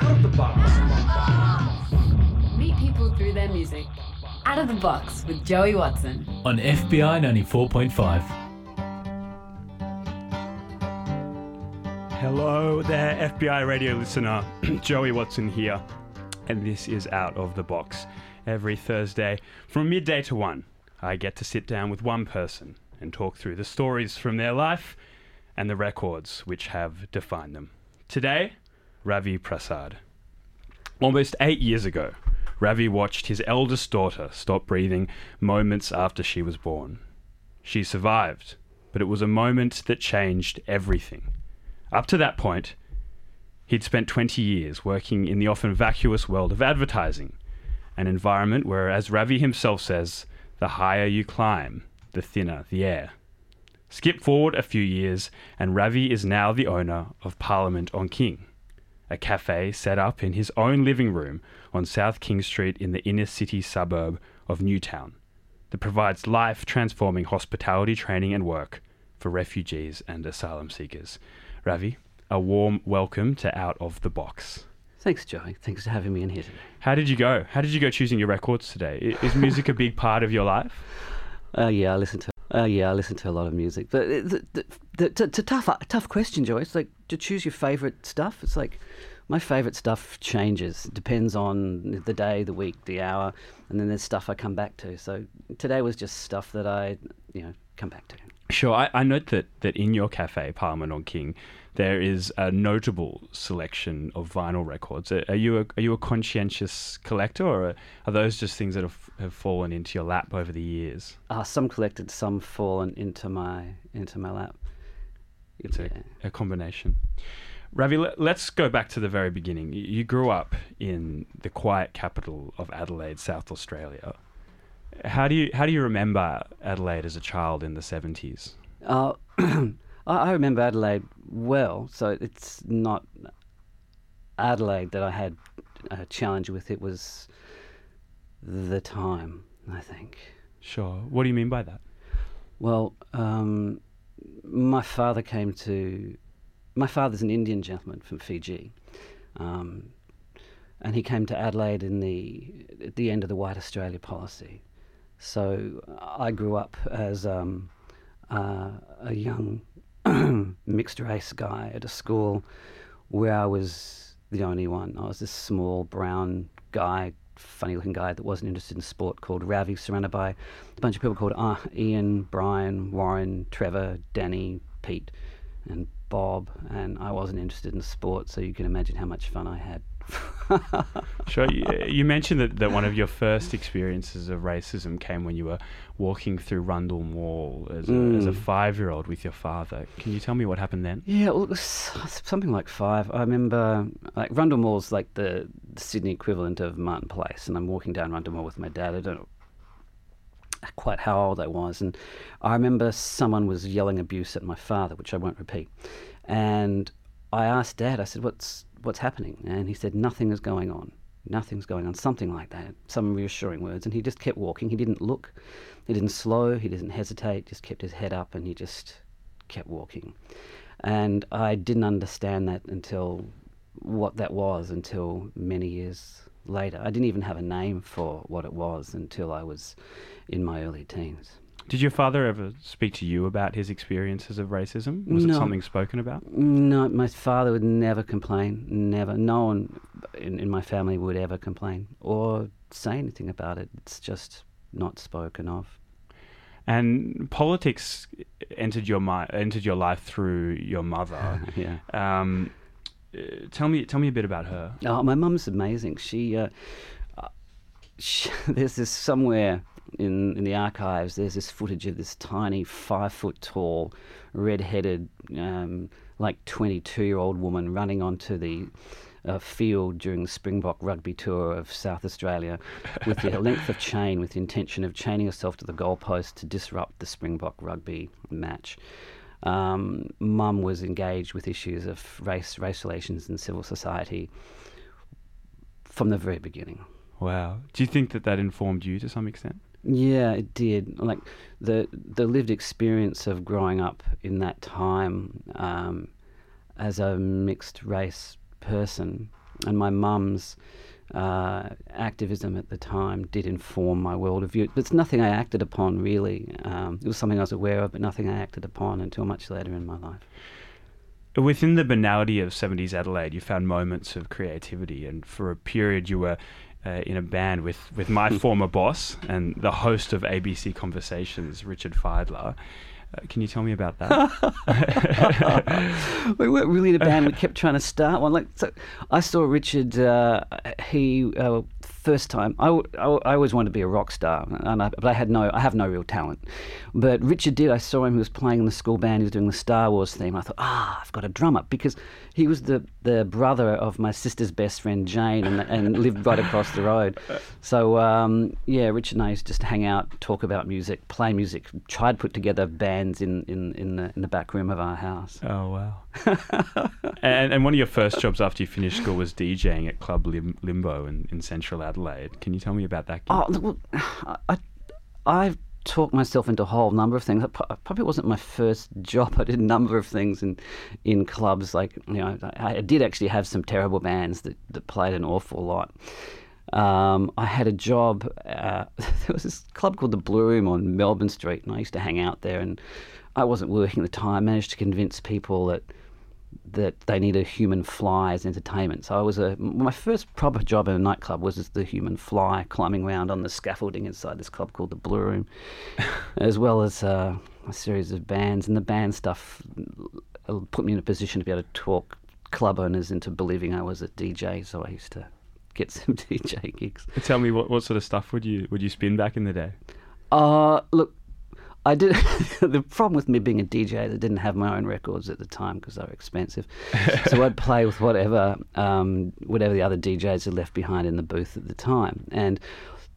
Out of the box. Meet people through their music. Out of the box with Joey Watson. on FBI 94.5. Hello there, FBI radio listener. Joey Watson here, and this is Out of the Box. Every Thursday from midday to 1, I get to sit down with one person and talk through the stories from their life and the records which have defined them. Today, Ravi Prasad. Almost eight years ago, Ravi watched his eldest daughter stop breathing moments after she was born. She survived, but it was a moment that changed everything. Up to that point, he'd spent 20 years working in the often vacuous world of advertising, an environment where, as Ravi himself says, the higher you climb, the thinner the air. Skip forward a few years, and Ravi is now the owner of Parliament on King, a cafe set up in his own living room on South King Street in the inner city suburb of Newtown that provides life transforming hospitality training and work for refugees and asylum seekers. Ravi, a warm welcome to Out of the Box. Thanks, Joey. Thanks for having me in here today. How did you go? How did you go choosing your records today? Is music a big part of your life? Uh, yeah, I listen to. Uh, yeah, I listen to a lot of music, but it's a- it's a tough, tough question. It's like to choose your favorite stuff. It's like my favorite stuff changes. It depends on the day, the week, the hour, and then there's stuff I come back to. So today was just stuff that I, you know, come back to. Sure. I, I note that, that in your cafe, Parliament on King, there is a notable selection of vinyl records. Are, are you a, are you a conscientious collector, or are, are those just things that have, have fallen into your lap over the years? Uh, some collected, some fallen into my into my lap. It's Yeah. a, a combination. Ravi, let, let's go back to the very beginning. You grew up in the quiet capital of Adelaide, South Australia. How do you how do you remember Adelaide as a child in the seventies? Uh, I I remember Adelaide well, so it's not Adelaide that I had a challenge with. It was the time, I think. Sure. What do you mean by that? Well, um, my father came to. My father's an Indian gentleman from Fiji, um, and he came to Adelaide in the at the end of the White Australia policy. So I grew up as um, uh, a young mixed race guy at a school where I was the only one. I was this small brown guy, funny looking guy that wasn't interested in sport called Ravi, surrounded by a bunch of people called uh, Ian, Brian, Warren, Trevor, Danny, Pete, and Bob. And I wasn't interested in sport, so you can imagine how much fun I had. Sure. You, you mentioned that, that one of your first experiences of racism came when you were walking through Rundle Mall as a, as a Mm. five year old with your father. Can you tell me what happened then? Yeah, well, it was something like five. I remember, like Rundle Mall's like the, the Sydney equivalent of Martin Place, and I'm walking down Rundle Mall with my dad. I don't know quite how old I was, and I remember someone was yelling abuse at my father, which I won't repeat. And I asked Dad, I said, "What's what's happening?" And he said, "Nothing is going on. Nothing's going on." Something like that. Some reassuring words. And he just kept walking. He didn't look. He didn't slow. He didn't hesitate. Just kept his head up, and he just kept walking. And I didn't understand that until what that was until many years later. I didn't even have a name for what it was until I was in my early teens. Did your father ever speak to you about his experiences of racism? Was it something spoken about? No, my father would never complain. Never. No one in, in my family would ever complain or say anything about it. It's just not spoken of. And politics entered your mi- entered your life through your mother. yeah. Um, tell me, tell me a bit about her. Oh, my mum's amazing. She, uh, uh, she there's this somewhere in in the archives. There's this footage of this tiny, five foot tall, red headed, um, like 22 year old woman running onto the uh, field during the Springbok rugby tour of South Australia with the length of chain with the intention of chaining herself to the goalpost to disrupt the Springbok rugby match. Um, Mum was engaged with issues of race, race relations, and civil society from the very beginning. Wow. Do you think that that informed you to some extent? Yeah, it did. Like the the lived experience of growing up in that time um, as a mixed race person and my mum's uh, activism at the time did inform my world worldview. It's nothing I acted upon really. Um, it was something I was aware of, but nothing I acted upon until much later in my life. Within the banality of 70s Adelaide, you found moments of creativity, and for a period, you were uh, in a band with, with my former boss and the host of ABC Conversations, Richard Fidler. Uh, can you tell me about that? we weren't really in a band. We kept trying to start one. Like so I saw Richard. Uh, he uh, first time. I I always wanted to be a rock star, and I, but I had no. I have no real talent. But Richard did. I saw him. He was playing in the school band. He was doing the Star Wars theme. I thought, ah, I've got a drummer because he was the, the brother of my sister's best friend Jane, and, and lived right across the road. So um, yeah, Richard and I used to just hang out, talk about music, play music, try to put together bands in, in, in the in the back room of our house. Oh wow! and and one of your first jobs after you finished school was DJing at Club Lim- Limbo in, in Central Adelaide. Can you tell me about that? Gig? Oh, well, I, I've talked myself into a whole number of things. It probably wasn't my first job. I did a number of things in in clubs. Like you know, I, I did actually have some terrible bands that, that played an awful lot. Um, I had a job. Uh, there was this club called the Blue Room on Melbourne Street, and I used to hang out there. And I wasn't working at the time. Managed to convince people that that they need a human fly as entertainment. So I was a my first proper job in a nightclub was as the human fly climbing around on the scaffolding inside this club called the Blue Room, as well as uh, a series of bands. And the band stuff put me in a position to be able to talk club owners into believing I was a DJ. So I used to get some DJ gigs. Tell me what, what sort of stuff would you would you spin back in the day? Uh, look, I did. the problem with me being a DJ is I didn't have my own records at the time because they were expensive. so I'd play with whatever, um, whatever the other DJs had left behind in the booth at the time, and.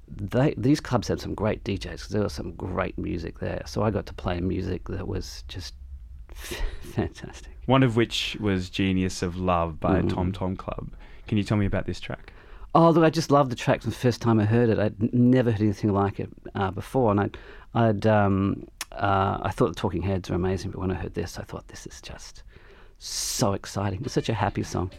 They, these clubs had some great DJs because there was some great music there. So I got to play music that was just fantastic. One of which was Genius of Love by Tom Tom Club. Can you tell me about this track? Oh, look, I just loved the track from the first time I heard it. I'd never heard anything like it uh, before, and I'd, I'd um, uh, I thought the Talking Heads were amazing, but when I heard this, I thought this is just so exciting. It's such a happy song.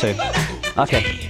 Too. Okay.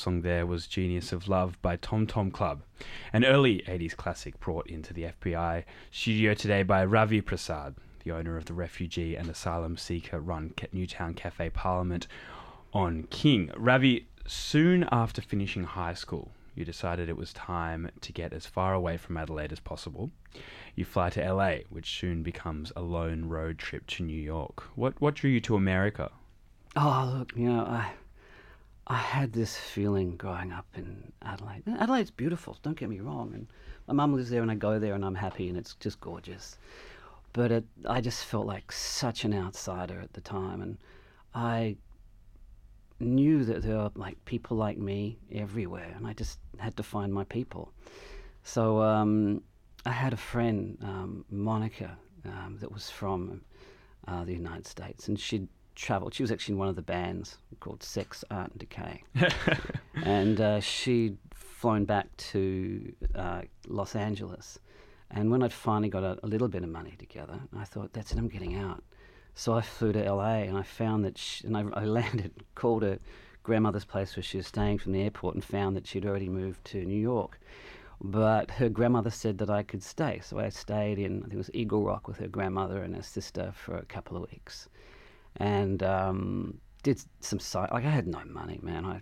Song there was Genius of Love by Tom Tom Club, an early 80s classic brought into the FBI studio today by Ravi Prasad, the owner of the refugee and asylum seeker run Newtown Cafe Parliament on King. Ravi, soon after finishing high school, you decided it was time to get as far away from Adelaide as possible. You fly to LA, which soon becomes a lone road trip to New York. What what drew you to America? Oh, look, you know, I I had this feeling growing up in Adelaide. Adelaide's beautiful, don't get me wrong. And my mum lives there, and I go there, and I'm happy, and it's just gorgeous. But it, I just felt like such an outsider at the time, and I knew that there were like people like me everywhere, and I just had to find my people. So um, I had a friend, um, Monica, um, that was from uh, the United States, and she'd traveled. She was actually in one of the bands called Sex, Art, and Decay, and uh, she'd flown back to uh, Los Angeles. And when I'd finally got a, a little bit of money together, I thought, that's it, I'm getting out. So I flew to LA and I found that, she, and I, I landed, called her grandmother's place where she was staying from the airport and found that she'd already moved to New York. But her grandmother said that I could stay. So I stayed in, I think it was Eagle Rock with her grandmother and her sister for a couple of weeks. And um, did some site, like I had no money, man. I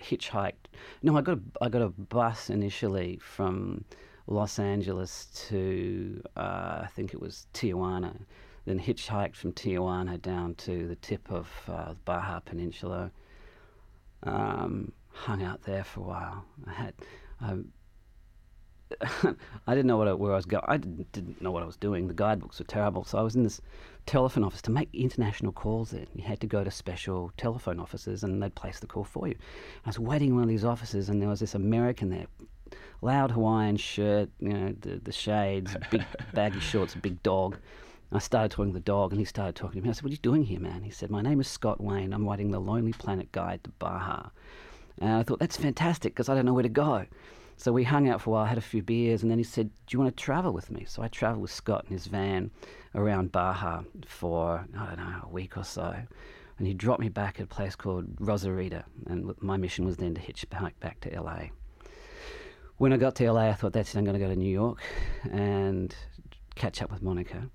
hitchhiked. No, I got a, I got a bus initially from Los Angeles to, uh, I think it was Tijuana then hitchhiked from Tijuana down to the tip of uh, the Baja Peninsula. Um, hung out there for a while. I had, um, I didn't know what I, where I was going. I didn't, didn't know what I was doing. The guidebooks were terrible, so I was in this telephone office to make international calls. Then you had to go to special telephone offices, and they'd place the call for you. I was waiting in one of these offices, and there was this American there, loud Hawaiian shirt, you know, the the shades, big baggy shorts, big dog. I started talking to the dog, and he started talking to me. I said, "What are you doing here, man?" He said, "My name is Scott Wayne. I'm writing the Lonely Planet Guide to Baja." And I thought that's fantastic because I don't know where to go. So we hung out for a while, had a few beers, and then he said, "Do you want to travel with me?" So I travelled with Scott in his van around Baja for I don't know a week or so, and he dropped me back at a place called Rosarita, and my mission was then to hitchhike back to LA. When I got to LA, I thought that's it. I'm going to go to New York and catch up with Monica.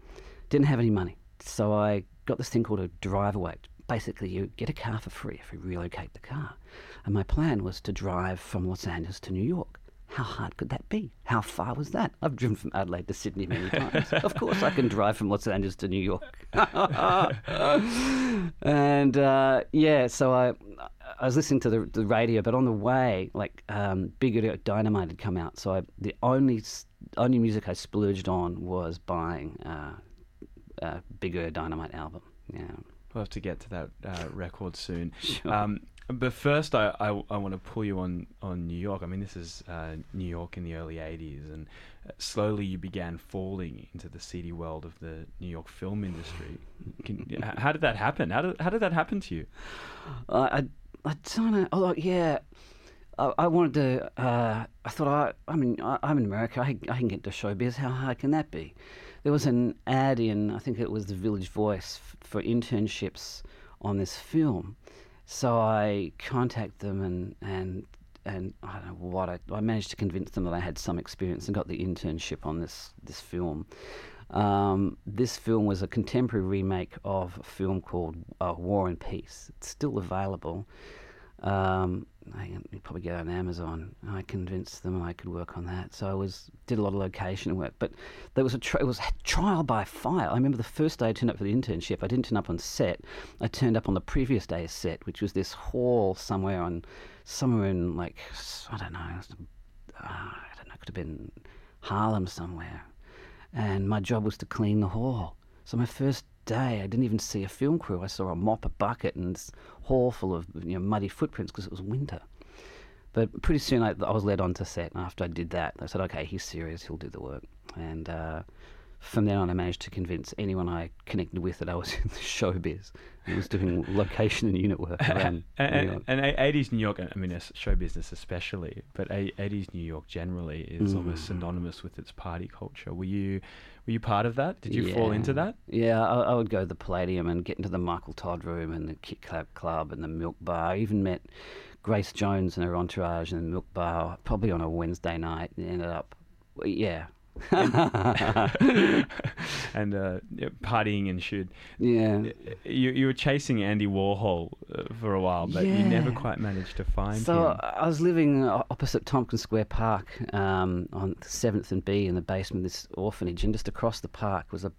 Didn't have any money, so I got this thing called a drive away. Basically, you get a car for free if you relocate the car. And my plan was to drive from Los Angeles to New York. How hard could that be? How far was that? I've driven from Adelaide to Sydney many times. of course, I can drive from Los Angeles to New York. and uh, yeah, so I, I was listening to the, the radio, but on the way, like um, Big Audio Dynamite had come out. So I, the only only music I splurged on was buying uh, uh, Big Audio Dynamite album. Yeah. We'll have to get to that uh, record soon. Sure. Um, but first, I, I, I want to pull you on, on New York. I mean, this is uh, New York in the early 80s, and uh, slowly you began falling into the seedy world of the New York film industry. Can, how did that happen? How did, how did that happen to you? I, I, I don't know. Oh, yeah. I, I wanted to. Uh, I thought, I, I mean, I, I'm in America. I, I can get to showbiz. How hard can that be? There was an ad in, I think it was the Village Voice, f- for internships on this film. So I contact them and and and I don't know what I, I managed to convince them that I had some experience and got the internship on this this film. Um, this film was a contemporary remake of a film called uh, War and Peace. It's still available. Um, I you probably get on Amazon. I convinced them I could work on that, so I was did a lot of location work. But there was a tri- it was a trial by fire. I remember the first day I turned up for the internship. I didn't turn up on set. I turned up on the previous day's set, which was this hall somewhere on somewhere in like I don't know, uh, I don't know, it could have been Harlem somewhere. And my job was to clean the hall. So my first day, I didn't even see a film crew. I saw a mop, a bucket, and hall full of you know muddy footprints because it was winter. But pretty soon I, I was led onto set, and after I did that, I said, okay, he's serious, he'll do the work. And uh, from then on, I managed to convince anyone I connected with that I was in the showbiz. I was doing location and unit work around And, and, and 80s New York, I mean, show business especially, but 80s New York generally is almost Mm. synonymous with its party culture. Were you were you part of that? Did you fall into that? Yeah, I, I would go to the Palladium and get into the Michael Todd room and the Kit Kat Club and the Milk Bar. I even met Grace Jones and her entourage in the Milk Bar, probably on a Wednesday night. and Ended up, yeah. and uh, yeah, partying ensued. yeah. You you were chasing Andy Warhol uh, for a while, but you never quite managed to find So him. So I was living opposite Tompkins Square Park um, on Seventh and B in the basement of this orphanage, and just across the park was a,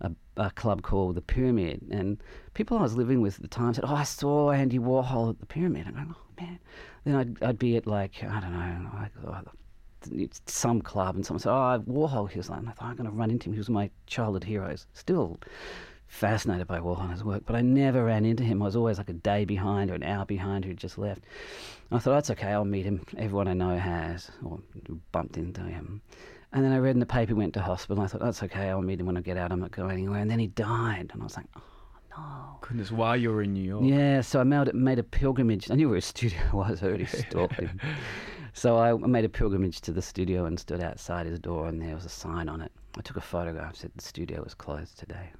a, a club called the Pyramid. And people I was living with at the time said, "Oh, I saw Andy Warhol at the Pyramid." I'm going, "Oh man!" Then I'd I'd be at like I don't know, like oh, some club, and someone said, "Oh, Warhol." He was like, and I thought I'm going to run into him. He was my childhood heroes. Still fascinated by Warhol and his work, but I never ran into him. I was always like a day behind or an hour behind who'd just left. I thought, that's okay, I'll meet him. Everyone I know has, or bumped into him. And then I read in the paper he went to hospital, and I thought, that's okay, I'll meet him when I get out, I'm not going anywhere. And then he died, and I was like, oh no. Goodness, while you were in New York. Yeah, so I made, made a pilgrimage. I knew where his studio was, I already stalked him. So I made a pilgrimage to the studio and stood outside his door, and there was a sign on it. I took a photograph, said the studio was closed today.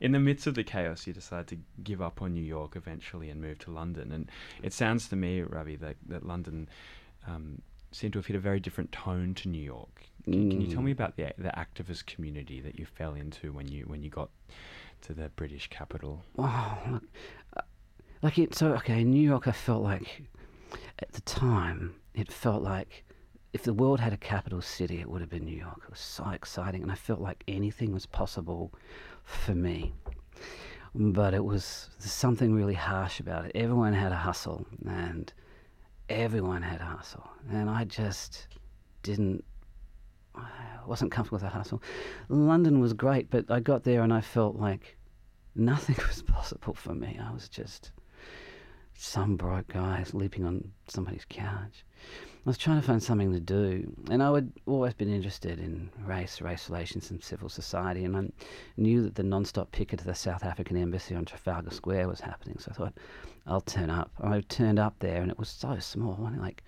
In the midst of the chaos, you decided to give up on New York eventually and move to London. And it sounds to me, Ravi, that, that London um, seemed to have hit a very different tone to New York. Can, can you tell Mm. me about the the activist community that you fell into when you when you got to the British capital? Oh, look, uh, like it. So okay, in New York, I felt like at the time it felt like if the world had a capital city, it would have been New York. It was so exciting, and I felt like anything was possible for me. But it was something really harsh about it. Everyone had a hustle, and everyone had a hustle, and I just didn't. I wasn't comfortable with that hustle. London was great, but I got there and I felt like nothing was possible for me. I was just some broke guy sleeping on somebody's couch. I was trying to find something to do, and I would always been interested in race, race relations, and civil society. And I knew that the non-stop picket to the South African embassy on Trafalgar Square was happening. So I thought, I'll turn up. I turned up there, and it was so small. Like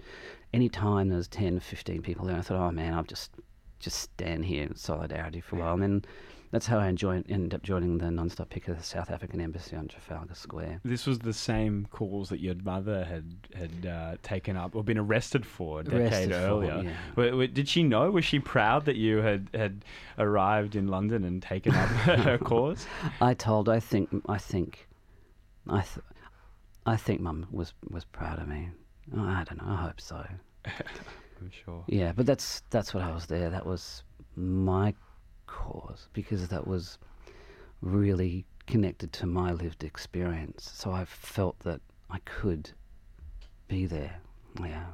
any time there was 10, 15 people there. I thought, oh man, I'll just just stand here in solidarity for a while. And then that's how I joined, ended up joining the non-stop picket of the South African embassy on Trafalgar Square. This was the same cause that your mother had had uh, taken up or been arrested for a decade Arrested for, earlier. yeah. Wa- wa- Did she know? Was she proud that you had, had arrived in London and taken up her cause? I told. I think. I think. I. Th- I think Mum was was proud of me. I don't know. I hope so. I'm sure. Yeah, but that's that's what I was there. That was my cause because that was really connected to my lived experience. So I felt that I could be there. Yeah.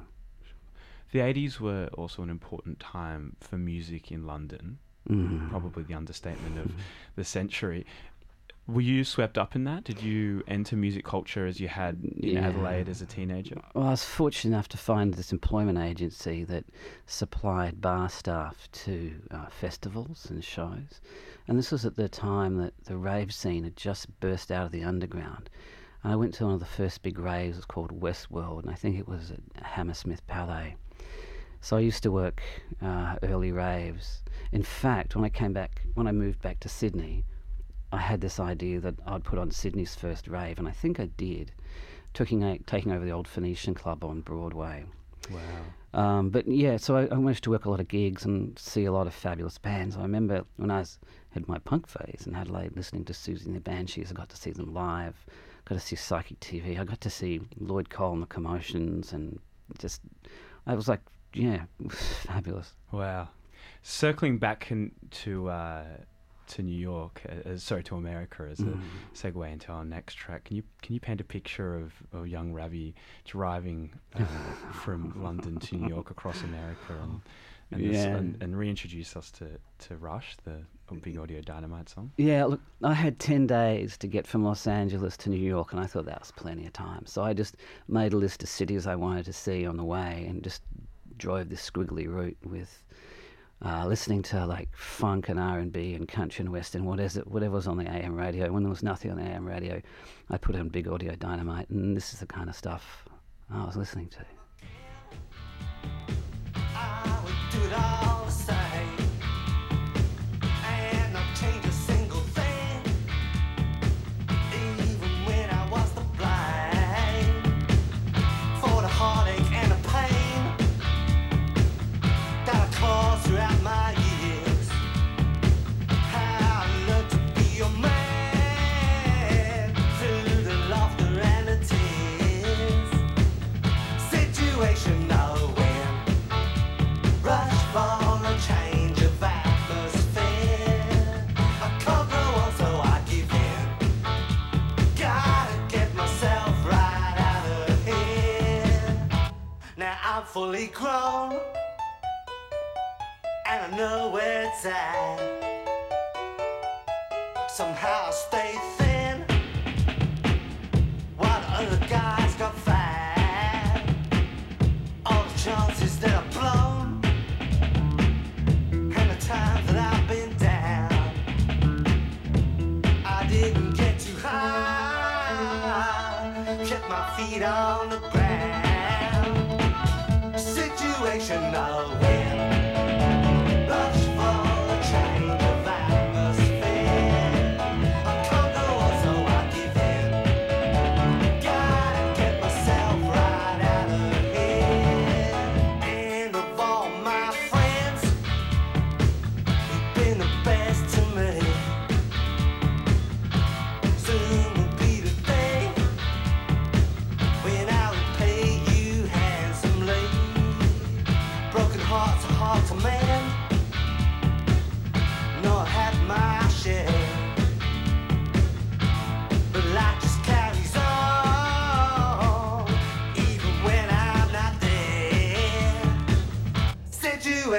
The 80s were also an important time for music in London, Mm. probably the understatement of the century. Were you swept up in that? Did you enter music culture as you had in Yeah. Adelaide as a teenager? Well, I was fortunate enough to find this employment agency that supplied bar staff to uh, festivals and shows. And this was at the time that the rave scene had just burst out of the underground. And I went to one of the first big raves, it was called Westworld, and I think it was at Hammersmith Palais. So I used to work uh, early raves. In fact, when I came back, when I moved back to Sydney, I had this idea that I'd put on Sydney's first rave, and I think I did, taking, a, taking over the old Phoenician Club on Broadway. Wow. Um, but yeah, so I, I managed to work a lot of gigs and see a lot of fabulous bands. I remember when I was, had my punk phase in Adelaide, listening to Siouxsie and the Banshees. I got to see them live. Got to see Psychic TV. I got to see Lloyd Cole and the Commotions, and just I was like, yeah, fabulous. Wow. Circling back in, to uh, to New York, uh, uh, sorry, to America as Mm. a segue into our next track. Can you can you paint a picture of, of young Ravi driving um, from London to New York across America and and, this- and, and reintroduce us to, to Rush, the Big Audio Dynamite song? Yeah, look, I had 10 days to get from Los Angeles to New York, and I thought that was plenty of time. So I just made a list of cities I wanted to see on the way and just drove this squiggly route with uh, listening to like funk and R&B and country and western, whatever, whatever was on the AM radio. When there was nothing on the AM radio, I put on Big Audio Dynamite, and this is the kind of stuff I was listening to. Somehow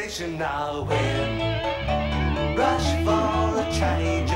Situation I win. Rush for a change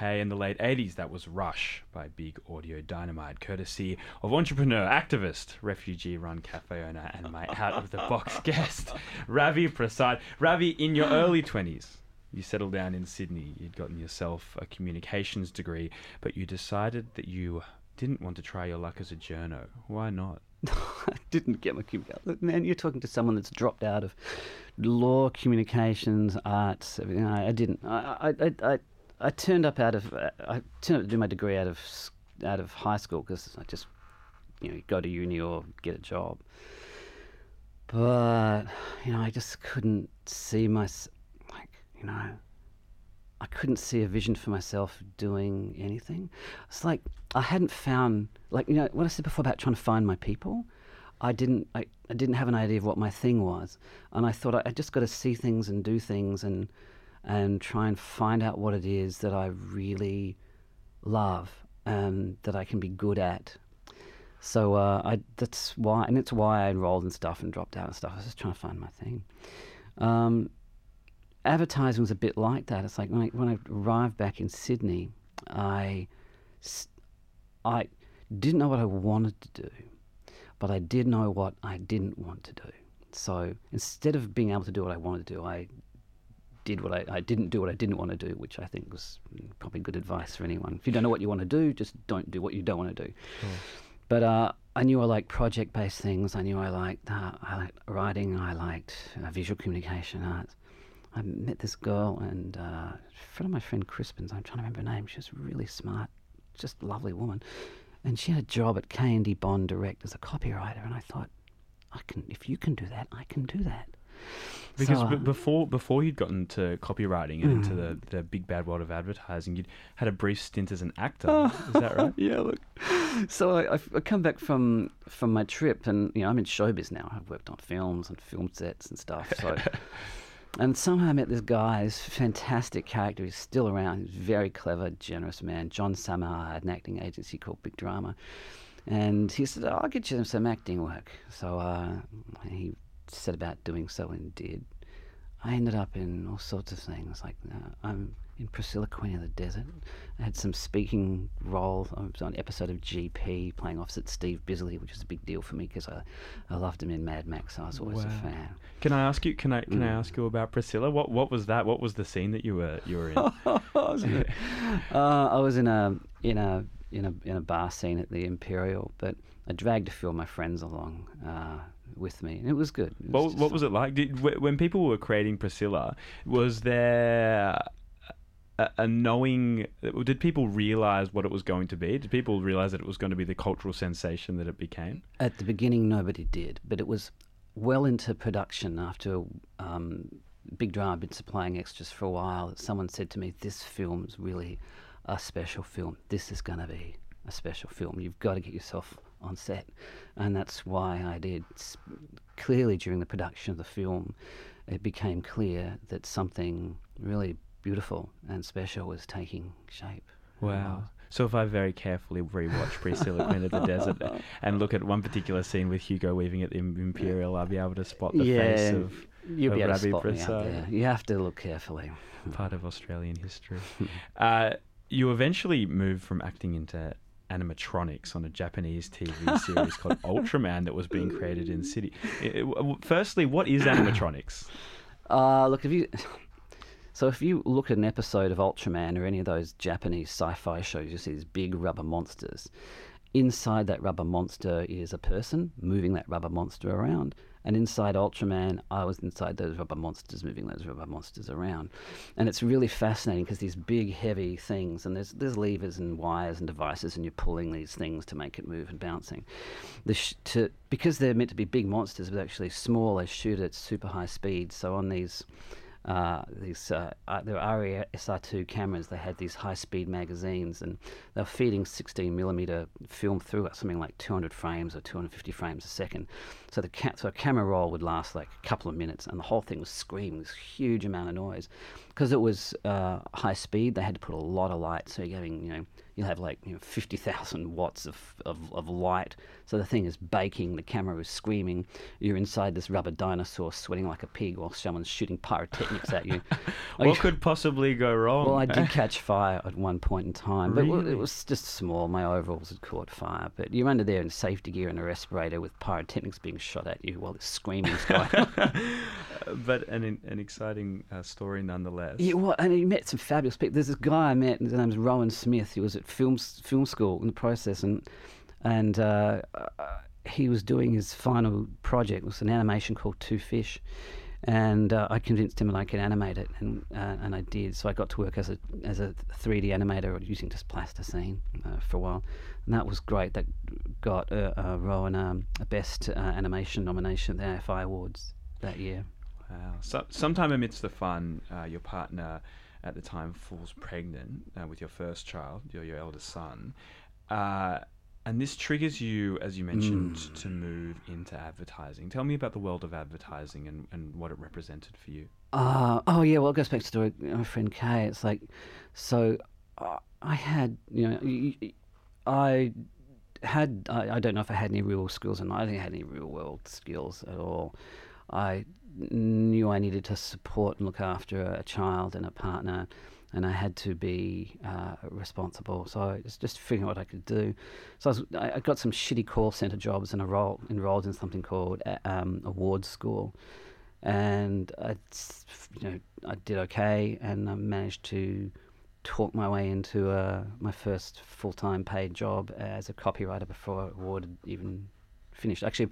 UK in the late 80s, that was Rush by Big Audio Dynamite, courtesy of entrepreneur, activist, refugee run cafe owner, and my out of the box guest, Ravi Prasad. Ravi, in your early 20s, you settled down in Sydney. You'd gotten yourself a communications degree, but you decided that you didn't want to try your luck as a journo. Why not? I didn't get my communication. Man, you're talking to someone that's dropped out of law, communications, arts. Everything. I, I didn't. I, I, I, I, turned up out of. Uh, I turned up to do my degree out of out of high school because I just, you know, go to uni or get a job. But you know, I just couldn't see my, like, you know, I couldn't see a vision for myself doing anything. It's like I hadn't found, like you know, what I said before about trying to find my people. I didn't, I, I didn't have an idea of what my thing was, and I thought I, I just got to see things and do things and and try and find out what it is that I really love and that I can be good at. So uh, I that's why, and it's why I enrolled and stuff and dropped out and stuff. I was just trying to find my thing. Um, advertising was a bit like that. It's like when I, when I arrived back in Sydney, I, I didn't know what I wanted to do, but I did know what I didn't want to do. So instead of being able to do what I wanted to do, I did what I, I didn't do what I didn't want to do, which I think was probably good advice for anyone. If you don't know what you want to do, just don't do what you don't want to do. But uh, I knew I liked project-based things. I knew I liked uh, I liked writing. I liked uh, visual communication arts. I met this girl and uh, a friend of my friend Crispin's. I'm trying to remember her name. She was really smart, just lovely woman, and she had a job at K and D Bond Direct as a copywriter. And I thought, I can. If you can do that, I can do that. Because So, b- uh, before before you'd gotten to copywriting and into the, the big bad world of advertising, you'd had a brief stint as an actor. Is that right? yeah, look. So I, I, I come back from from my trip, and you know I'm in showbiz now. I've worked on films and film sets and stuff. So, and somehow I met this guy, this fantastic character. He's still around. He's a very clever, generous man. John Samar had an acting agency called Big Drama, And he said, I'll get you some acting work. So uh, he set about doing so and did. I ended up in all sorts of things. Like uh, I'm in Priscilla, Queen of the Desert. I had some speaking roles. I was on an episode of GP playing opposite Steve Bisley, which was a big deal for me because I, I loved him in Mad Max. So I was always a fan. Can I ask you? Can I can I Mm. ask you about Priscilla? What what was that? What was the scene that you were you were in? uh, I was in a in a in a in a bar scene at the Imperial, but I dragged a few of my friends along uh, with me, and it was good. It What, what was it like? Did, when people were creating Priscilla, was there a, a knowing? Did people realize what it was going to be? Did people realize that it was going to be the cultural sensation that it became? At the beginning, nobody did, but it was well into production after um, Big Drama had been supplying extras for a while. Someone said to me, "This film's really a special film. This is going to be a special film. You've got to get yourself on set," and that's why I did. Clearly, during the production of the film, it became clear that something really beautiful and special was taking shape. Wow. So if I very carefully rewatch Priscilla Queen of the Desert and look at one particular scene with Hugo Weaving at the Imperial, I'll be able to spot the face of you'll be of able to Ravi spot me out there. You have to look carefully. part of Australian history. uh, you eventually moved from acting into animatronics on a Japanese TV series called Ultraman that was being created in City. I- I- w- Firstly, what is animatronics? Uh, look, if you. So if you look at an episode of Ultraman or any of those Japanese sci-fi shows, you see these big rubber monsters. Inside that rubber monster is a person moving that rubber monster around. And inside Ultraman, I was inside those rubber monsters, moving those rubber monsters around. And it's really fascinating because these big, heavy things, and there's there's levers and wires and devices, and you're pulling these things to make it move and bouncing. The sh- to because they're meant to be big monsters, but actually small, they shoot at super high speed. So on these uh, these uh, uh, there were ARRI SR2 cameras. They had these high-speed magazines, and they were feeding 16 millimeter film through at something like 200 frames or 250 frames a second. So the ca- so a camera roll would last like a couple of minutes, and the whole thing was screaming this huge amount of noise because it was uh, high speed. They had to put a lot of light, so you're getting you know you'll have like you know 50,000 watts of, of, of light. So the thing is baking, the camera is screaming. You're inside this rubber dinosaur sweating like a pig while someone's shooting pyrotechnics at you. What could possibly go wrong? well, I did catch fire at one point in time, but Really? it was just small. My overalls had caught fire. But you're under there in safety gear and a respirator with pyrotechnics being shot at you while going on. but an an exciting uh, story nonetheless. Yeah, well, and you met some fabulous people. There's this guy I met. His name's Rowan Smith. He was at film film school in the process, and and uh, uh, he was doing his final project. It was an animation called Two Fish, and uh, I convinced him that I could animate it, and uh, and I did. So I got to work as a as a 3D animator using just plasticine uh, for a while, and that was great. That got uh, uh, Rowan um, a best animation nomination at the AFI Awards that year. Wow. So, sometime amidst the fun, uh, your partner at the time falls pregnant uh, with your first child, your, your eldest son. Uh, and this triggers you, as you mentioned, to move into advertising. Tell me about the world of advertising and, and what it represented for you. Uh, oh yeah, well it goes back to the- my friend Kay. It's like, so I had, you know, I had, I, I don't know if I had any real skills, and I didn't have any real world skills at all. I knew I needed to support and look after a, child and a partner, and I had to be uh, responsible. So I was just figuring out what I could do. So I, was, I I got some shitty call center jobs and enrolled, enrolled in something called uh, um, Awards School and I, you know, I did okay, and I managed to talk my way into uh, my first full-time paid job as a copywriter before award had even finished. Actually,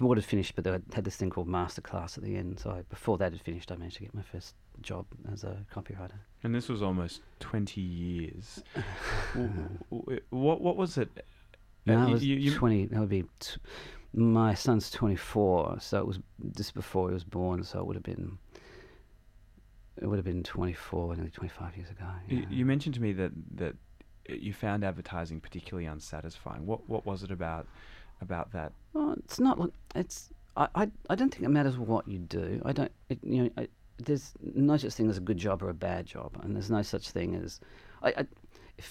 award had finished, but they had this thing called masterclass at the end. So I, before that had finished, I managed to get my first job as a copywriter. And this was almost 20 years. What, what was it? No, Uh, I was you- you- twenty. That would be. T- my son's twenty-four, so it was just before he was born. So it would have been. It would have been twenty-four, nearly twenty-five years ago. You, you mentioned to me that that you found advertising particularly unsatisfying. What what was it about about that? It's not. It's. I, I. I don't think it matters what you do. I don't. It, you know. I, there's no such thing as a good job or a bad job, and there's no such thing as. I. I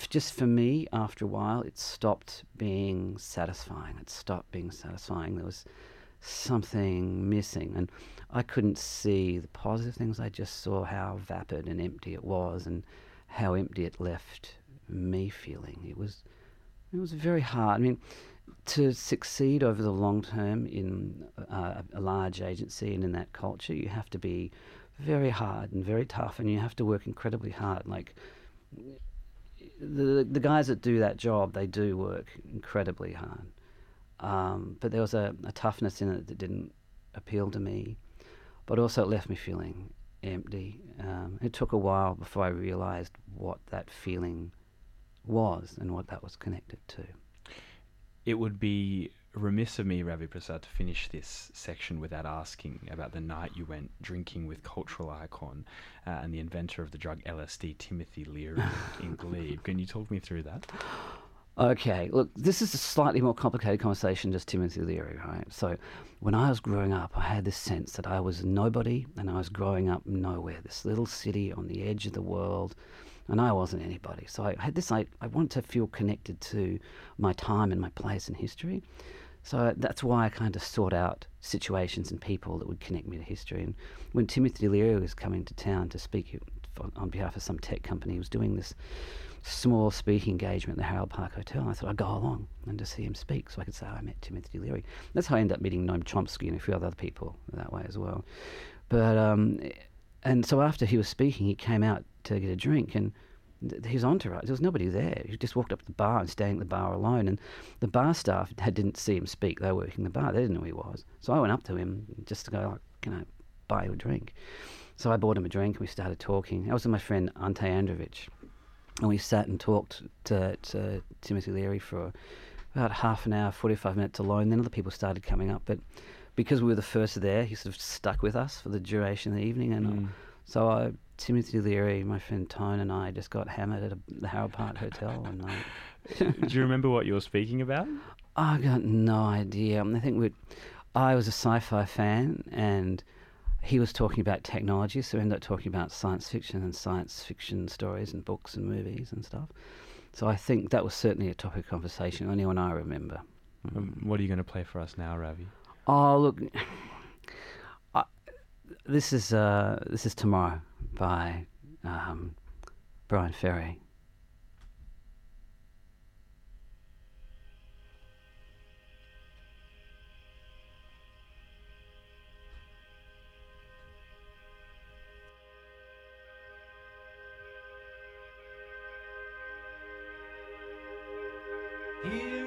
just for me, after a while, it stopped being satisfying. It stopped being satisfying. There was something missing, and I couldn't see the positive things. I just saw how vapid and empty it was, and how empty it left me feeling. It was, it was very hard. I mean, to succeed over the long term in uh, a large agency and in that culture, you have to be very hard and very tough, and you have to work incredibly hard. Like the the guys that do that job, they do work incredibly hard. Um, but there was a, a toughness in it that didn't appeal to me, but also it left me feeling empty. Um, it took a while before I realised what that feeling was and what that was connected to. It would be remiss of me, Ravi Prasad, to finish this section without asking about the night you went drinking with cultural icon uh, and the inventor of the drug LSD, Timothy Leary, in Glebe. Can you talk me through that? Okay, look, this is a slightly more complicated conversation, just Timothy Leary, right? So, when I was growing up, I had this sense that I was nobody and I was growing up nowhere, this little city on the edge of the world, and I wasn't anybody. So, I had this, I, I wanted to feel connected to my time and my place in history. So, that's why I kind of sought out situations and people that would connect me to history. And when Timothy Leary was coming to town to speak on- behalf of some tech company, he was doing this small speaking engagement at the Harold Park Hotel. I thought I'd go along and to see him speak so I could say I met Timothy Leary. That's how I ended up meeting Noam Chomsky and a few other people that way as well. But um, and so after he was speaking, he came out to get a drink and his entourage, there was nobody there. He just walked up to the bar and staying at the bar alone. And the bar staff had, didn't see him speak. They were working the bar. They didn't know who he was. So I went up to him just to go, like, can I buy you a drink? So I bought him a drink and we started talking. I was with my friend Ante Androvich and we sat and talked to, to Timothy Leary for about half an hour, 45 minutes alone. Then other people started coming up, but because we were the first there, he sort of stuck with us for the duration of the evening. And uh, so I, Timothy Leary, my friend Tone, and I just got hammered at a, the Harold Park Hotel. And I, Do you remember what you were speaking about? I got no idea. I think we, I was a sci-fi fan, and he was talking about technology, so we ended up talking about science fiction and science fiction stories and books and movies and stuff. So I think that was certainly a topic of conversation. Only one I remember. Um, what are you going to play for us now, Ravi? Oh look, I, this is uh, this is tomorrow by um, Bryan Ferry. Here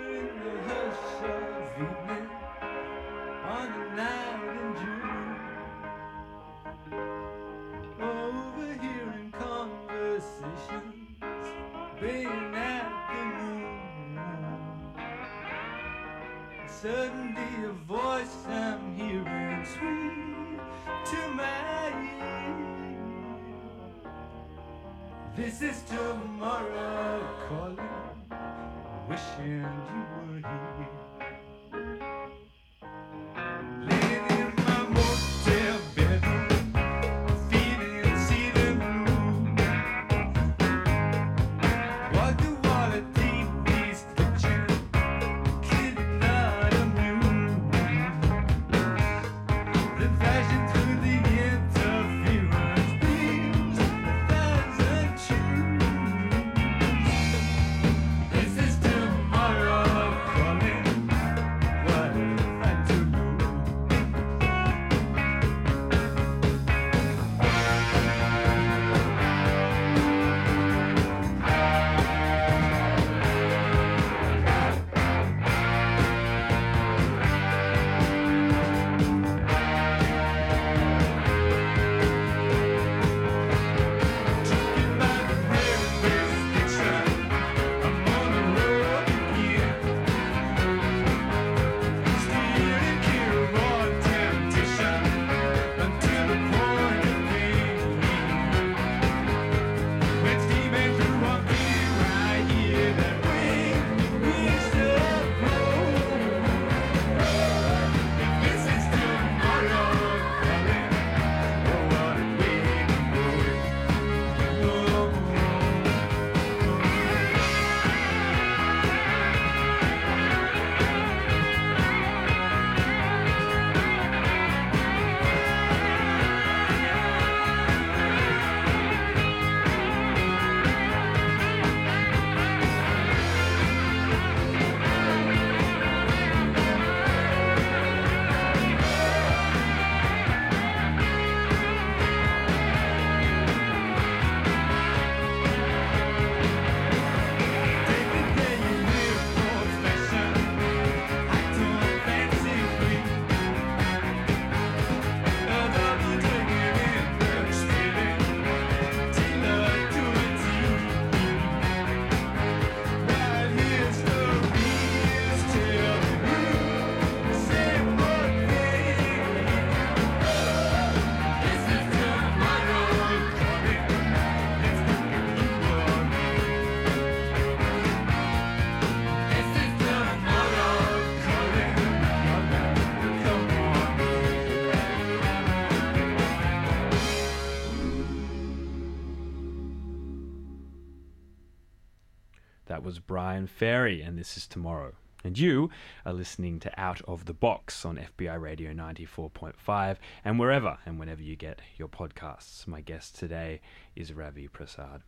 Bryan Ferry, and this is Tomorrow. And you are listening to Out of the Box on FBI Radio 94.5 and wherever and whenever you get your podcasts. My guest today is Ravi Prasad.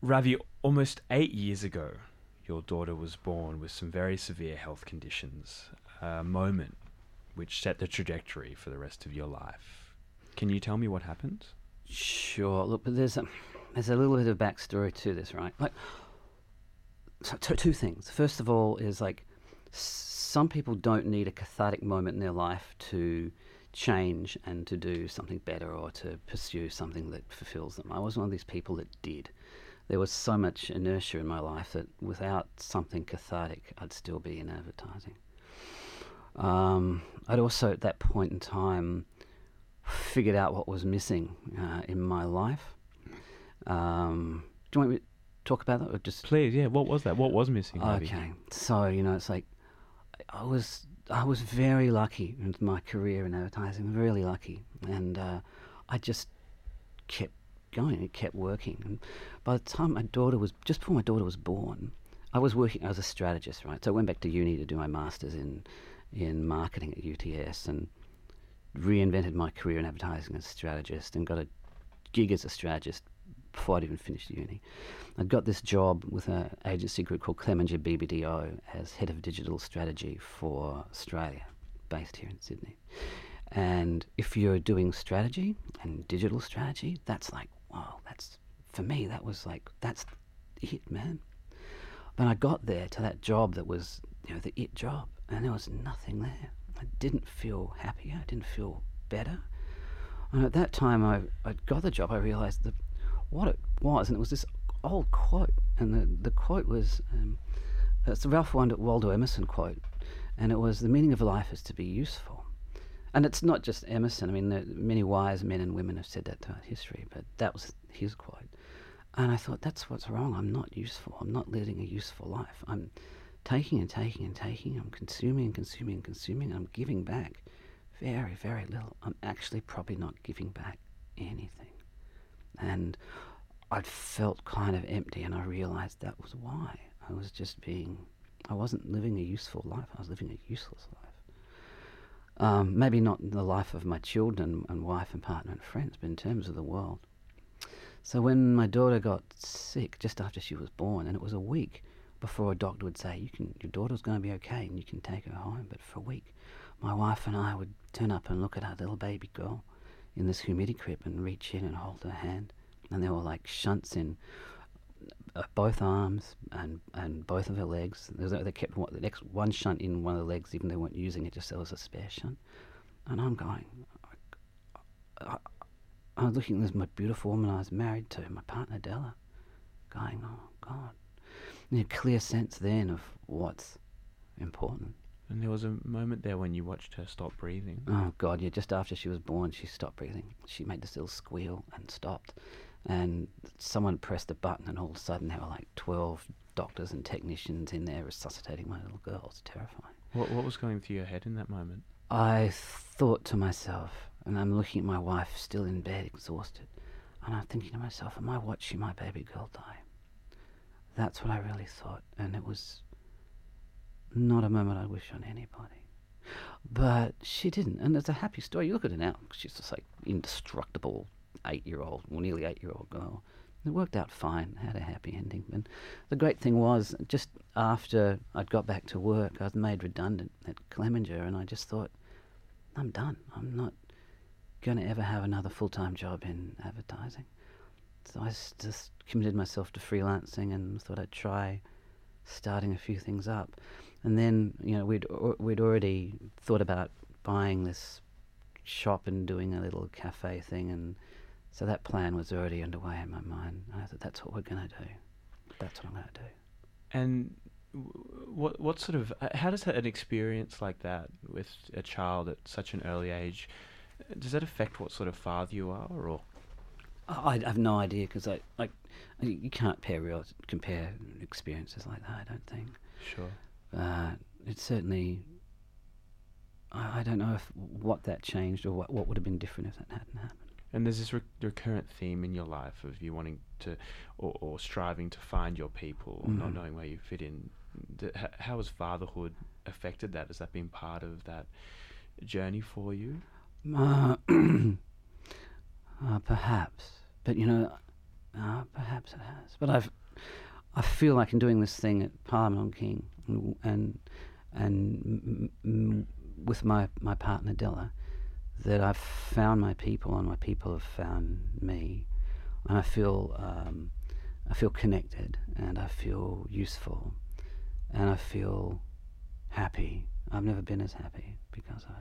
Ravi, almost eight years ago, your daughter was born with some very severe health conditions, a moment which set the trajectory for the rest of your life. Can you tell me what happened? Sure. Look, but there's a there's a little bit of backstory to this, right? Like, so two, things. First of all, is like some people don't need a cathartic moment in their life to change and to do something better or to pursue something that fulfills them. I was one of these people that did. There was so much inertia in my life that without something cathartic, I'd still be in advertising. Um, I'd also, at that point in time, figured out what was missing uh, in my life. Um, do you want me talk about that or just Please, yeah. What was that? What was missing? Ravi? Okay, so you know, it's like I I was I was very lucky in my career in advertising, really lucky, and uh, I just kept going. It kept working, and by the time my daughter was just before my daughter was born, I was working as a strategist, right? So I went back to uni to do my masters in in marketing at UTS, and reinvented my career in advertising as a strategist, and got a gig as a strategist before I'd even finished uni. I'd got this job with an agency group called Clemenger BBDO as head of digital strategy for Australia, based here in Sydney. And if you're doing strategy and digital strategy, that's like, wow, that's, for me, that was like, that's it, man. But I got there to that job that was, you know, the it job, and there was nothing there. I didn't feel happier, I didn't feel better. And at that time, I, I got the job, I realized that what it was, and it was this old quote, and the, the quote was, um, it's the Ralph Waldo, Emerson quote, and it was, the meaning of life is to be useful. And it's not just Emerson, I mean, many wise men and women have said that throughout history, but that was his quote. And I thought, that's what's wrong. I'm not useful. I'm not living a useful life. I'm taking and taking and taking. I'm consuming and consuming and consuming. I'm giving back very, very little. I'm actually probably not giving back anything. And I'd felt kind of empty, and I realized that was why. I was just being, I wasn't living a useful life. I was living a useless life. Um, maybe not the life of my children and wife and partner and friends, but in terms of the world. So when my daughter got sick just after she was born, and it was a week before a doctor would say, "You can, your daughter's going to be okay, and you can take her home." But for a week, my wife and I would turn up and look at our little baby girl in this humidicrib and reach in and hold her hand, and there were like shunts in uh, both arms and and both of her legs. Was, they kept one, the next one shunt in one of the legs, even though they weren't using it, just there was a spare shunt. And I'm going, I, I was looking at this my beautiful woman I was married to, my partner Della, going, oh God, and a clear sense then of what's important. And there was a moment there when you watched her stop breathing. Oh God, yeah! Just after she was born, she stopped breathing. She made this little squeal and stopped, and someone pressed a button, and all of a sudden there were like twelve doctors and technicians in there resuscitating my little girl. It's terrifying. What, what was going through your head in that moment? I thought to myself, and I'm looking at my wife still in bed, exhausted, and I'm thinking to myself, am I watching my baby girl die? That's what I really thought, and it was not a moment I wish on anybody. But she didn't, and it's a happy story. You look at her now; she's just like indestructible eight-year-old, well, nearly eight-year-old girl. It worked out fine, had a happy ending. And the great thing was, just after I'd got back to work, I was made redundant at Clemenger, and I just thought, I'm done. I'm not going to ever have another full-time job in advertising. So I just committed myself to freelancing and thought I'd try starting a few things up. And then, you know, we'd we'd already thought about buying this shop and doing a little cafe thing, and so that plan was already underway in my mind. And I thought, that's what we're going to do. That's what I'm going to do. And what what sort of uh, how does an experience like that with a child at such an early age does that affect what sort of father you are or I, I have no idea because I like you can't pair real, compare experiences like that. I don't think. sure Uh, it's certainly. I, I don't know if what that changed or what what would have been different if that hadn't happened. And there's this re- recurrent theme in your life of you wanting to, or, or striving to find your people, or not knowing where you fit in. How has fatherhood affected that? Has that been part of that journey for you? Uh, uh, perhaps, but you know, uh, perhaps it has. But I've, I feel like in doing this thing at Parliament on King, and and, and m- m- with my my partner Della, that I've found my people, and my people have found me, and I feel um, I feel connected, and I feel useful, and I feel happy. I've never been as happy because I.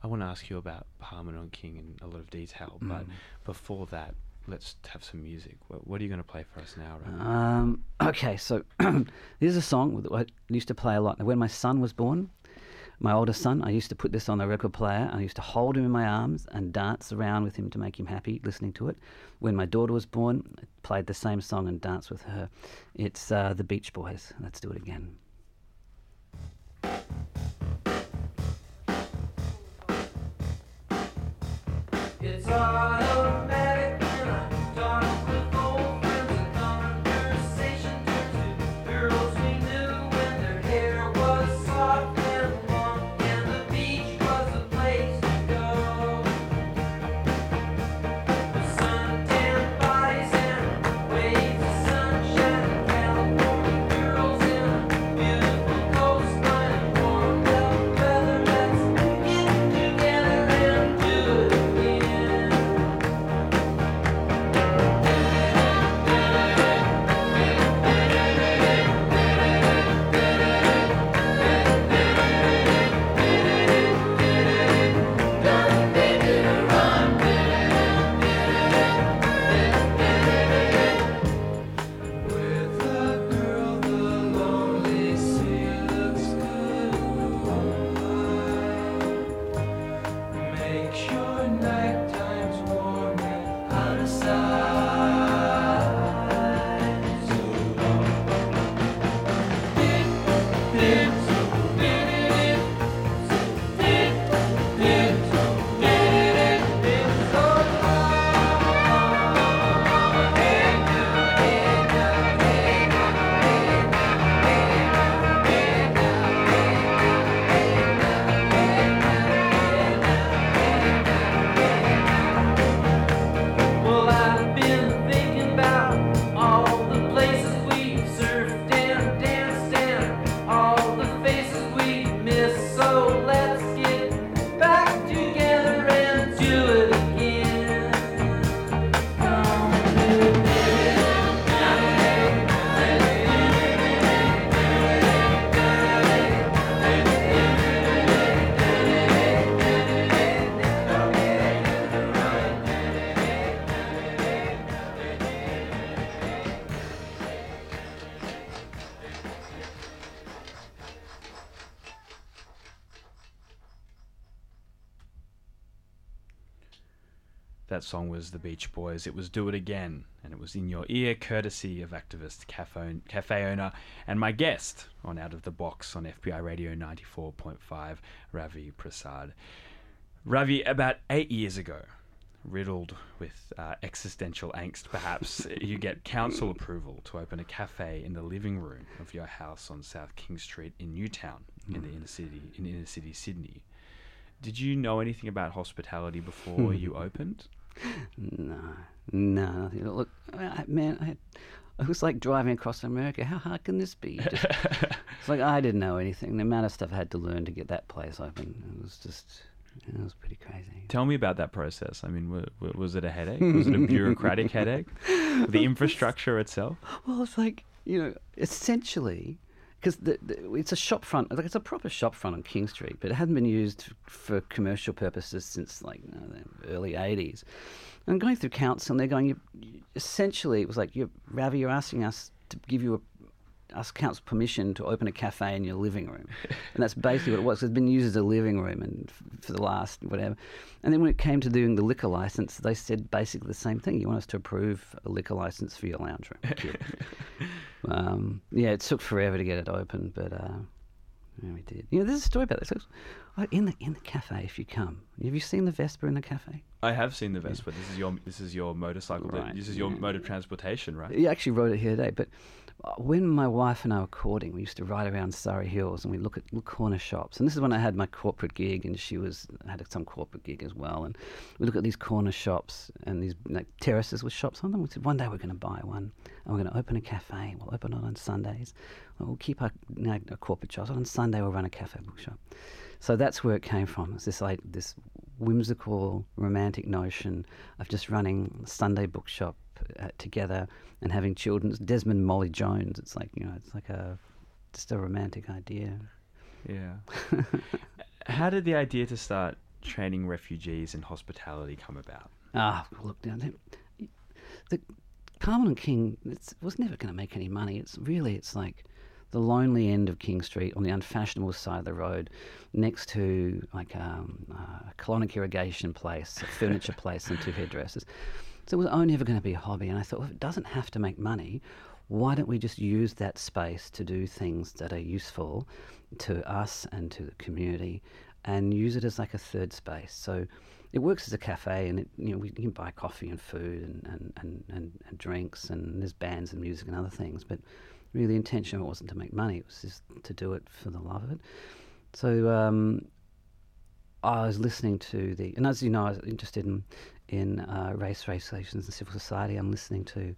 I want to ask you about Parliament on King in a lot of detail, but Mm. before that, let's have some music. What, what are you going to play for us now, Ravi? Um, okay, so this is a song that I used to play a lot. When my son was born, my oldest son, I used to put this on the record player. I used to hold him in my arms and dance around with him to make him happy listening to it. When my daughter was born, I played the same song and danced with her. It's uh, the Beach Boys. Let's do it again. It's automatic song was The Beach Boys. It was Do It Again, and it was in your ear, courtesy of activist cafe, cafe owner and my guest on Out of the Box on FBI Radio 94.5, Ravi Prasad. Ravi, about eight years ago, riddled with uh, existential angst perhaps, you get council approval to open a cafe in the living room of your house on South King Street in Newtown, in the inner city, in inner city Sydney. Did you know anything about hospitality before you opened? No, no, nothing. Look, I, man, I, it was like driving across America. How hard can this be? Just- it's like I didn't know anything. The amount of stuff I had to learn to get that place open, it was just, it was pretty crazy. Tell me about that process. I mean, w- w- was it a headache? Was it a bureaucratic headache? The infrastructure itself? Well, it's like you know, essentially, because it's a shop front, like it's a proper shop front on King Street, but it hadn't been used for commercial purposes since like you know, the early '80s. And going through council, and they're going, you, you, essentially, it was like, you, Ravi, you're asking us to give you a us council permission to open a cafe in your living room, and that's basically what it was. It's been used as a living room, and f- for the last whatever. And then when it came to doing the liquor license, they said basically the same thing. You want us to approve a liquor license for your lounge room? um, yeah, it took forever to get it open, but uh, Yeah, we did. You know, there's a story about this. Oh, In the in the cafe, if you come, have you seen the Vespa in the cafe? I have seen the Vespa. This is your this is your motorcycle. Right, This is your yeah. mode of transportation, right? You actually wrote it here today. But uh, when my wife and I were courting, we used to ride around Surry Hills and we look at little corner shops. And this is when I had my corporate gig, and she was had some corporate gig as well. And we look at these corner shops and these like terraces with shops on them. We said one day we're going to buy one, and we're going to open a cafe. We'll open it on Sundays. We'll keep our, you know, our corporate shops. On Sunday we'll run a cafe bookshop. So that's where it came from. It's this like this whimsical, romantic notion of just running Sunday bookshop uh, together and having children's Desmond Molly Jones. It's like you know, it's like a just a romantic idea. Yeah. How did the idea to start training refugees in hospitality come about? Ah, look down there. The Parliament King it's, was never going to make any money. It's really it's like the lonely end of King Street on the unfashionable side of the road, next to like um, a colonic irrigation place, a furniture place, and two hairdressers. So it was only ever going to be a hobby. And I thought, well, if it doesn't have to make money, why don't we just use that space to do things that are useful to us and to the community, and use it as like a third space? So it works as a cafe, and it, you know we can buy coffee and food and, and, and, and, and drinks, and there's bands and music and other things. But really, the intention wasn't to make money; it was just to do it for the love of it. So um, I was listening to the, and as you know, I was interested in in uh, race, race relations, and civil society. I'm listening to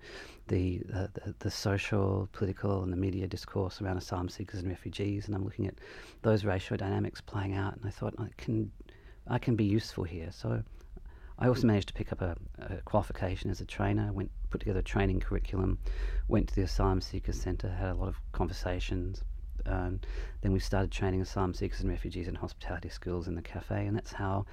the, uh, the the social, political, and the media discourse around asylum seekers and refugees, and I'm looking at those racial dynamics playing out. And I thought I can I can be useful here. So I also managed to pick up a, a qualification as a trainer. Went put together a training curriculum. Went to the Asylum Seekers Centre. Had a lot of conversations. Um, then we started training asylum seekers and refugees in hospitality skills in the cafe, and that's how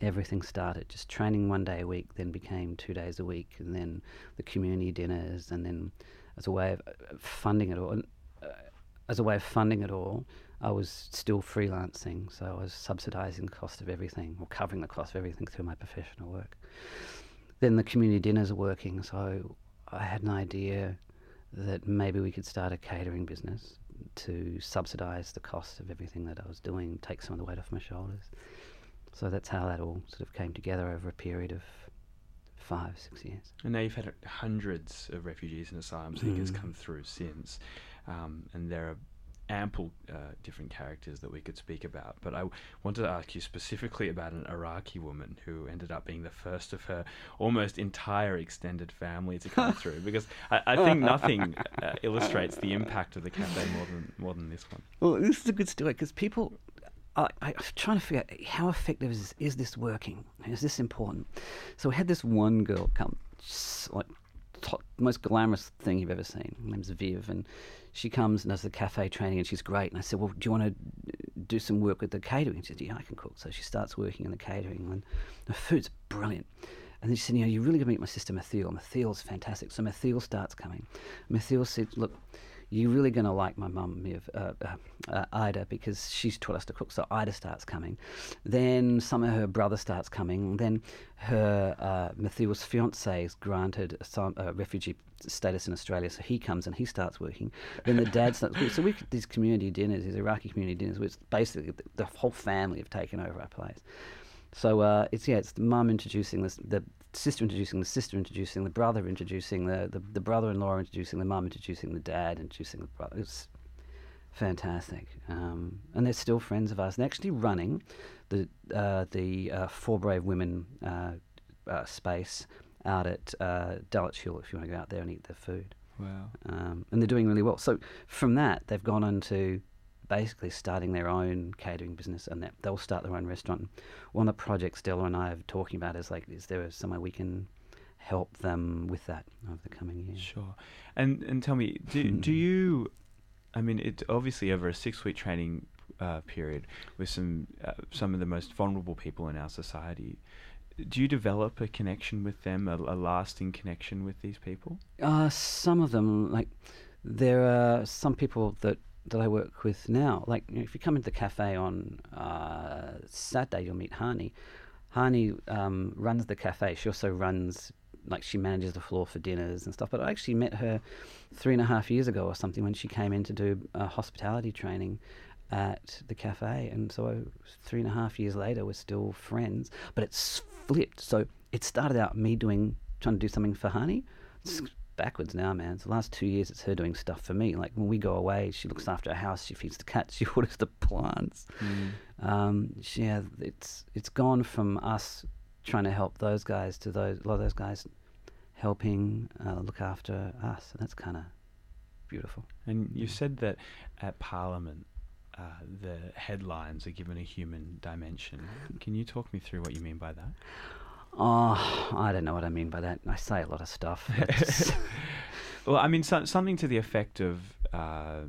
everything started. Just training one day a week, then became two days a week, and then the community dinners, and then as a way of uh, funding it all. And, uh, as a way of funding it all, I was still freelancing, so I was subsidising the cost of everything, or covering the cost of everything through my professional work. Then the community dinners are working, so I had an idea that maybe we could start a catering business to subsidise the cost of everything that I was doing, take some of the weight off my shoulders. So that's how that all sort of came together over a period of five, six years. And now you've had hundreds of refugees and asylum seekers Mm. come through since, um, and there are ample uh, different characters that we could speak about. But I w- wanted to ask you specifically about an Iraqi woman who ended up being the first of her almost entire extended family to come through, because I, I think nothing uh, illustrates the impact of the cafe more than more than this one. Well, this is a good story because people. I, I, I'm trying to figure out how effective is is this working? Is this important? So we had this one girl come, like top, most glamorous thing you've ever seen. Her name's Viv, and she comes and does the cafe training, and she's great. And I said, "Well, do you want to do some work with the catering?" She said, "Yeah, I can cook." So she starts working in the catering, and the food's brilliant. And then she said, you know, you're really going to meet my sister Mathiel. Mathiel's fantastic. So Mathiel starts coming. Mathiel said, look, you're really going to like my mum, uh, uh, uh, Ida, because she's taught us to cook. So Ida starts coming. Then some of her brother starts coming. Then her uh, Mathiel's fiance is granted some uh, refugee status in Australia, so he comes and he starts working. Then the dad starts. So we these community dinners, these Iraqi community dinners, which basically the, the whole family have taken over our place. So uh, it's yeah, it's the mum introducing this, the sister introducing the sister introducing the brother introducing the the, the brother-in-law introducing the mum introducing the dad introducing the brother. It's fantastic, um, and they're still friends of ours. They're actually running the uh, the uh, Four Brave Women uh, uh, space out at uh, Dulwich Hill if you want to go out there and eat their food Wow. um, and they're doing really well. So from that, they've gone on to basically starting their own catering business, and that they'll start their own restaurant. One of the projects Stella and I are talking about is like, is there somewhere we can help them with that over the coming years? Sure. And and tell me, do do you? I mean, it obviously over a six week training uh, period with some uh, some of the most vulnerable people in our society. Do you develop a connection with them, a, a lasting connection with these people? Uh, some of them, like there are some people that that I work with now. Like you know, if you come into the cafe on uh, Saturday, you'll meet Hani. Hani um, runs the cafe. She also runs like she manages the floor for dinners and stuff. But I actually met her three and a half years ago or something when she came in to do hospitality training. at the cafe, and so three and a half years later, we're still friends. But it's flipped. So it started out me doing trying to do something for Hani. It's backwards now, man. So the last two years, it's her doing stuff for me. Like when we go away, she looks after our house, she feeds the cats, she waters the plants. Um, she, yeah, it's it's gone from us trying to help those guys to those a lot of those guys helping uh, look after us, and that's kind of beautiful. And you said that at Parliament, uh, the headlines are given a human dimension. Can you talk me through what you mean by that? Oh, I don't know what I mean by that. I say a lot of stuff. Well, I mean, so, something to the effect of uh,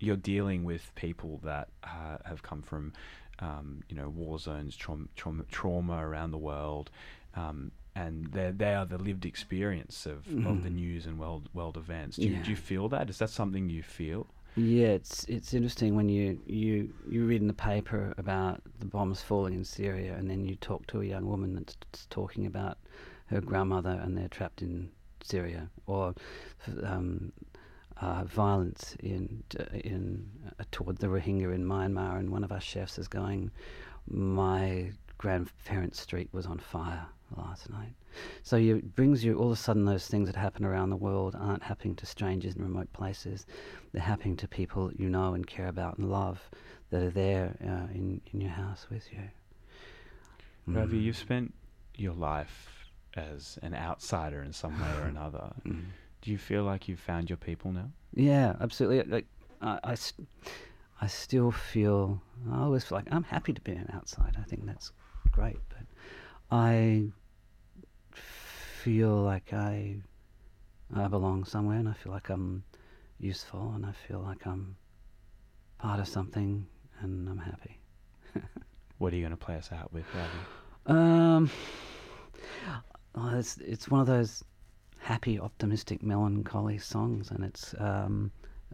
you're dealing with people that uh, have come from, um, you know, war zones, trauma, trauma, trauma around the world, um, and they they are the lived experience of, of the news and world world events. Do you, do you feel that? Is that something you feel? Yeah, it's it's interesting when you, you you read in the paper about the bombs falling in Syria, and then you talk to a young woman that's talking about her grandmother, and they're trapped in Syria, or um, uh, violence in in uh, toward the Rohingya in Myanmar, and one of our chefs is going, my grandparents' street was on fire last night. So you, it brings you all of a sudden those things that happen around the world aren't happening to strangers in remote places. They're happening to people you know and care about and love that are there uh, in, in your house with you. Ravi, Mm. you've spent your life as an outsider in some way or another. Mm. Do you feel like you've found your people now? Yeah, absolutely. Like I, I, s- I still feel I always feel like I'm happy to be an outsider. I think that's great, but I feel like I I belong somewhere, and I feel like I'm useful, and I feel like I'm part of something, and I'm happy. What are you going to play us out with, Ravi? Um, oh, it's it's one of those happy, optimistic, melancholy songs, and it's um,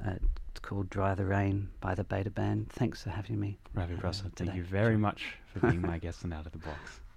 uh, it's called "Dry the Rain" by the Beta Band. Thanks for having me. Ravi uh, Prasad, thank you very much for being my guest on Out of the Box.